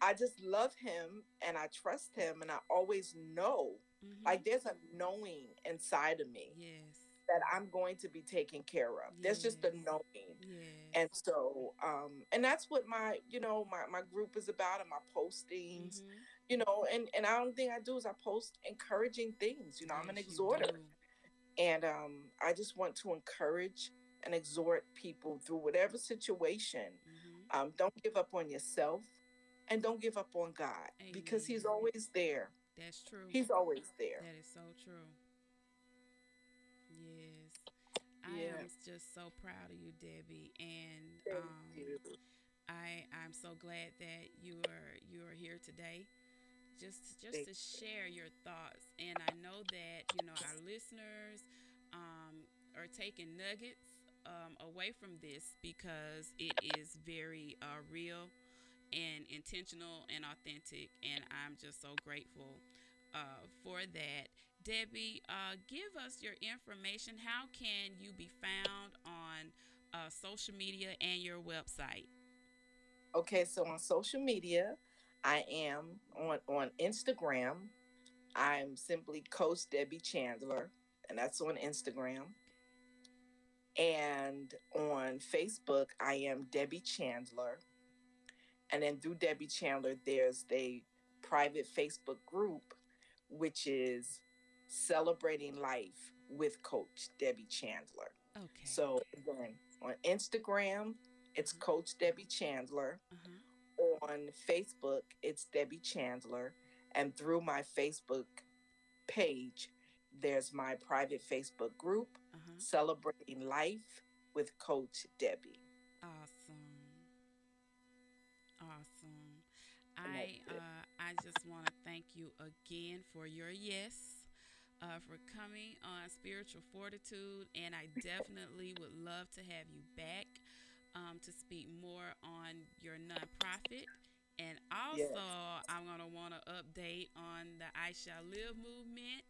I just love Him and I trust Him, and I always know,
Mhm.
like there's a knowing inside of me
yes.
that I'm going to be taken care of. There's just a knowing.
Yes.
and so um and that's what my you know my, my group is about and my postings
Mhm.
you know and and i don't think i do is i post encouraging things you know i'm an exhorter. And um i just want to encourage and exhort people through whatever situation
Mhm.
um don't give up on yourself and don't give up on god because he's always there
That's true.
he's always there
That is so true. Yes. I
Yeah.
am just so proud of you, Debbie. And um,
you.
I I'm so glad that you are you are here today, just just to share your thoughts. And I know that you know our listeners um, are taking nuggets um, away from this because it is very uh, real and intentional and authentic. And I'm just so grateful uh, for that. Debbie, uh, give us your information. How can you be found on uh, social media and your website?
Okay, so on social media, I am on on Instagram. I'm simply Coach Debbie Chandler, and that's on Instagram. And on Facebook, I am Debbie Chandler. And then through Debbie Chandler, there's the private Facebook group, which is Celebrating Life with Coach Debbie Chandler.
Okay.
So again, on Instagram, it's
Mhm.
Coach Debbie Chandler
uh-huh.
On Facebook, it's Debbie Chandler. And through my Facebook page, there's my private Facebook group,
Uh-huh.
Celebrating Life with Coach Debbie.
Awesome. Awesome. I uh, I just want to thank you again for your yes, uh, for coming on Spiritual Fortitude, and I definitely would love to have you back um, to speak more on your nonprofit. And also,
Yes.
I'm gonna want to update on the I Shall Live movement,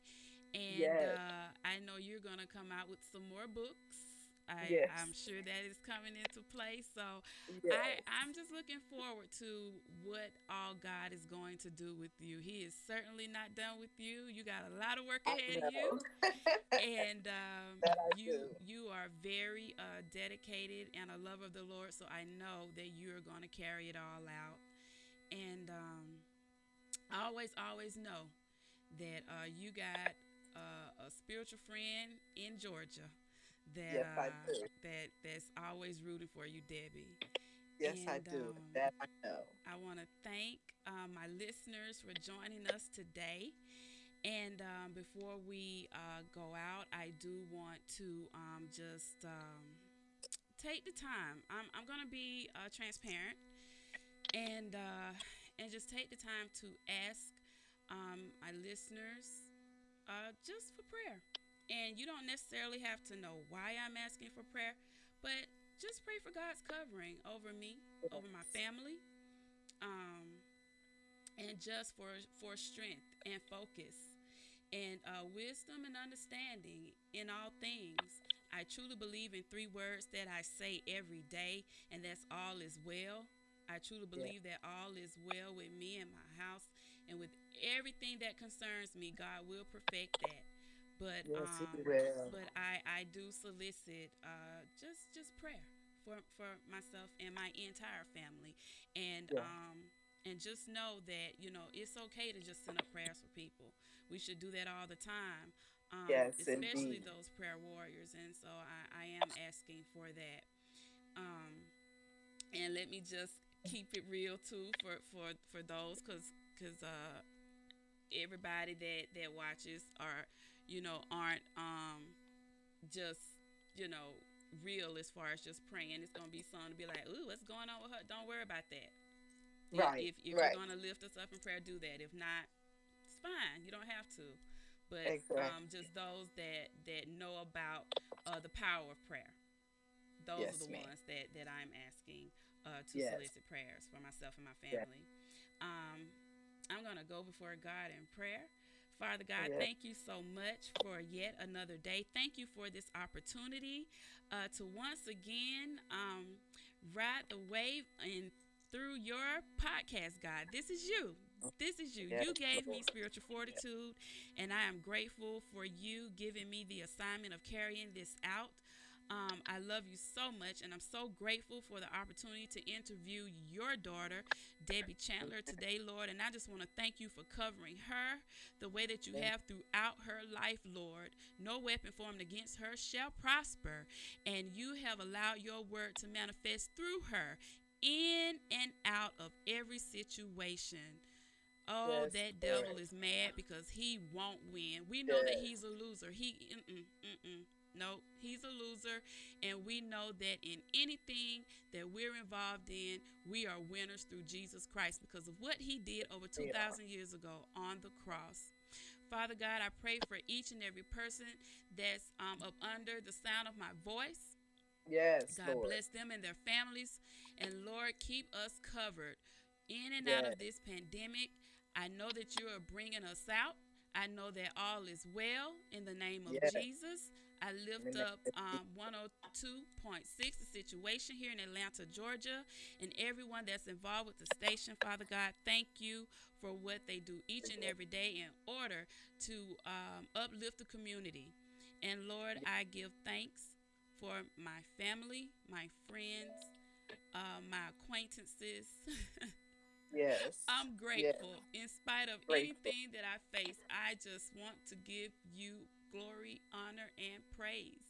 and
Yes.
uh, I know you're gonna come out with some more books. I,
Yes.
I'm sure that is coming into play. So
Yes.
I, I'm just looking forward to what all God is going to do with you. He is certainly not done with you. You got a lot of work ahead of you. [laughs] And um, you
do.
you are very uh, dedicated and a lover of the Lord. So I know that you are going to carry it all out. And um, I always, always know that uh, you got uh, a spiritual friend in Georgia that
Yes, I
uh,
do.
that that's always rooting for you, Debbie.
yes, I do.
um,
that I know.
I want to thank um, my listeners for joining us today. And um, before we uh, go out, I do want to um, just um, take the time. I'm, I'm going to be uh, transparent and uh, and just take the time to ask um, my listeners uh, just for prayer. And you don't necessarily have to know why I'm asking for prayer, but just pray for God's covering over me, over my family, um, and just for for strength and focus and uh, wisdom and understanding in all things. I truly believe in three words that I say every day, and that's all is well. I truly believe that all is well with me and my house, and with everything that concerns me, God will perfect that. But
Yes,
um, but I I do solicit uh just just prayer for for myself and my entire family, and
Yeah.
um and just know that you know it's okay to just send up prayers for people. We should do that all the time. Um,
Yes,
especially
indeed.
those prayer warriors, and so I, I am asking for that. Um, and let me just keep it real too for for for those because because uh everybody that that watches are you know aren't um just you know real as far as just praying it's gonna be some to be like ooh what's going on with her don't worry about that
Right,
if, if
right.
you're gonna lift us up in prayer do that if not it's fine you don't have to but
Exactly.
um just those that that know about uh the power of prayer those
Yes,
are the
ma'am.
ones that that i'm asking uh to
Yes.
solicit prayers for myself and my
Yes.
family um i'm gonna go before god in prayer Father God,
Yes.
thank you so much for yet another day. Thank you for this opportunity uh, to once again um, ride the wave and through your podcast, God. This is you. This is you.
Yes,
You gave me spiritual fortitude, and I am grateful for you giving me the assignment of carrying this out. Um, I love you so much, and I'm so grateful for the opportunity to interview your daughter, Debbie Chandler, today, Lord. And I just want to thank you for covering her the way that you have throughout her life, Lord. No weapon formed against her shall prosper, and you have allowed your word to manifest through her in and out of every situation. Oh,
Yes,
that devil
Lord.
is mad because he won't win. We know that he's a loser. He, mm-mm, mm-mm. No, he's a loser, and we know that in anything that we're involved in, we are winners through Jesus Christ because of what he did over 2,000 years ago on the cross. Father God, I pray for each and every person that's um, up under the sound of my voice.
Yes,
God
Lord.
bless them and their families. And Lord, keep us covered in and out of this pandemic. I know that you are bringing us out. I know that all is well in the name of
Yes.
Jesus. I lift up um, 102.6, the situation here in Atlanta, Georgia, and everyone that's involved with the station. Father God, thank you for what they do each and every day in order to um, uplift the community. And Lord, I give thanks for my family, my friends, uh, my acquaintances. [laughs]
Yes.
I'm grateful. In spite of
Grateful.
anything that I face, I just want to give you glory, honor, and praise.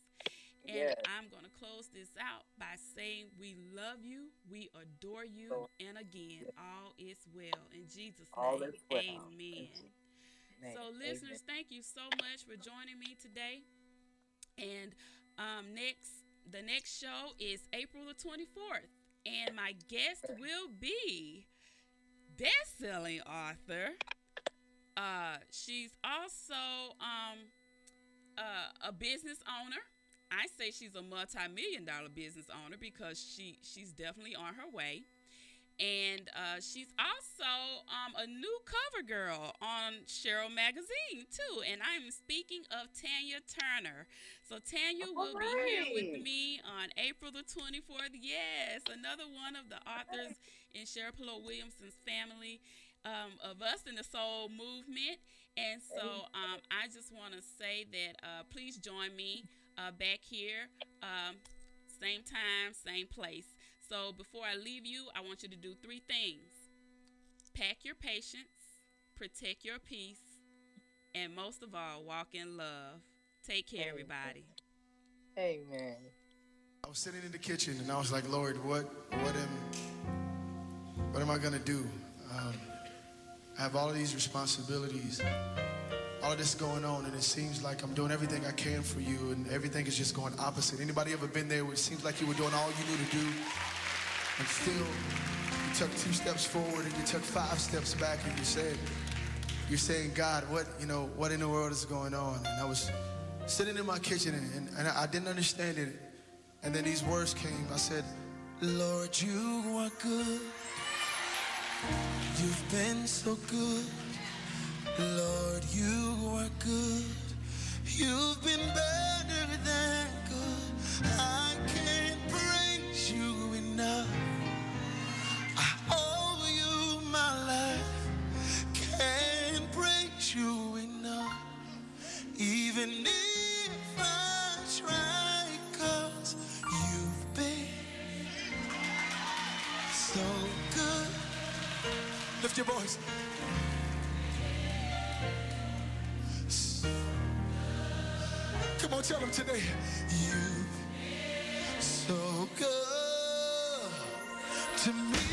And
Yes.
I'm going to close this out by saying we love you, we adore you, and again, all is well. In Jesus'
All
name,
well.
amen.
Amen.
So, listeners, thank you so much for joining me today. And um, next, the next show is April the 24th, and my guest will be best-selling author. Uh, she's also um, uh, a business owner. I say she's a multi-million dollar business owner because she she's definitely on her way and uh, she's also um, a new cover girl on Cheryl magazine too. And I'm speaking of Tanya Turner. So Tanya will be here with me on April the 24th. Yes, another one of the authors in Cheryl Polote Williamson's family um, of us in the soul movement. And so um, I just want to say that uh, please join me uh, back here, um, same time, same place. So before I leave you, I want you to do three things pack your patience, protect your peace, and most of all, walk in love. Take care, everybody.
Amen.
I was sitting in the kitchen and I was like, Lord, what, what am, what am I gonna do? Um, I have all of these responsibilities, all of this going on, and it seems like I'm doing everything I can for you, and everything is just going opposite. Anybody ever been there where it seems like you were doing all you knew to do, and still you took two steps forward and you took five steps back, and you said, you're saying, God, what, you know, what in the world is going on? And I was sitting in my kitchen and, and, and I didn't understand it. And then these words came. I said, Lord, you are good. You've been so good. Lord, you are good. You've been better than good. I your voice. Come on, tell them today. You so good to me.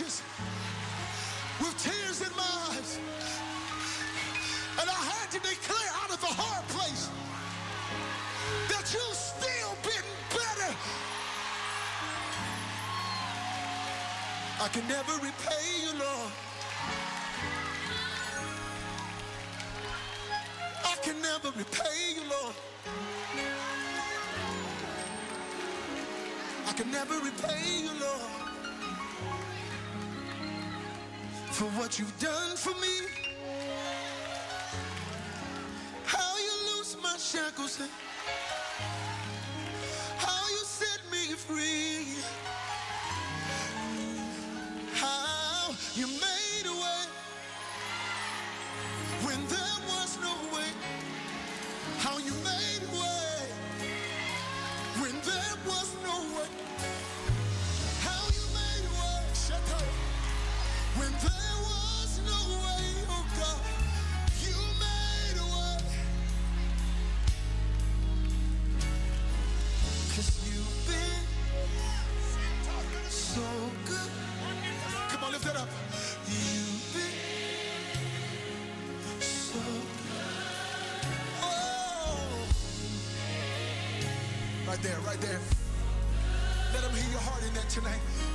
ashes with tears in my eyes. And I had to declare out of the hard place that you've still been better. I can never repay you, Lord. I can never repay you, Lord. I can never repay you, for what you've done for me. How you lose my shackles. Right there, right there. Let him hear your heart in that tonight.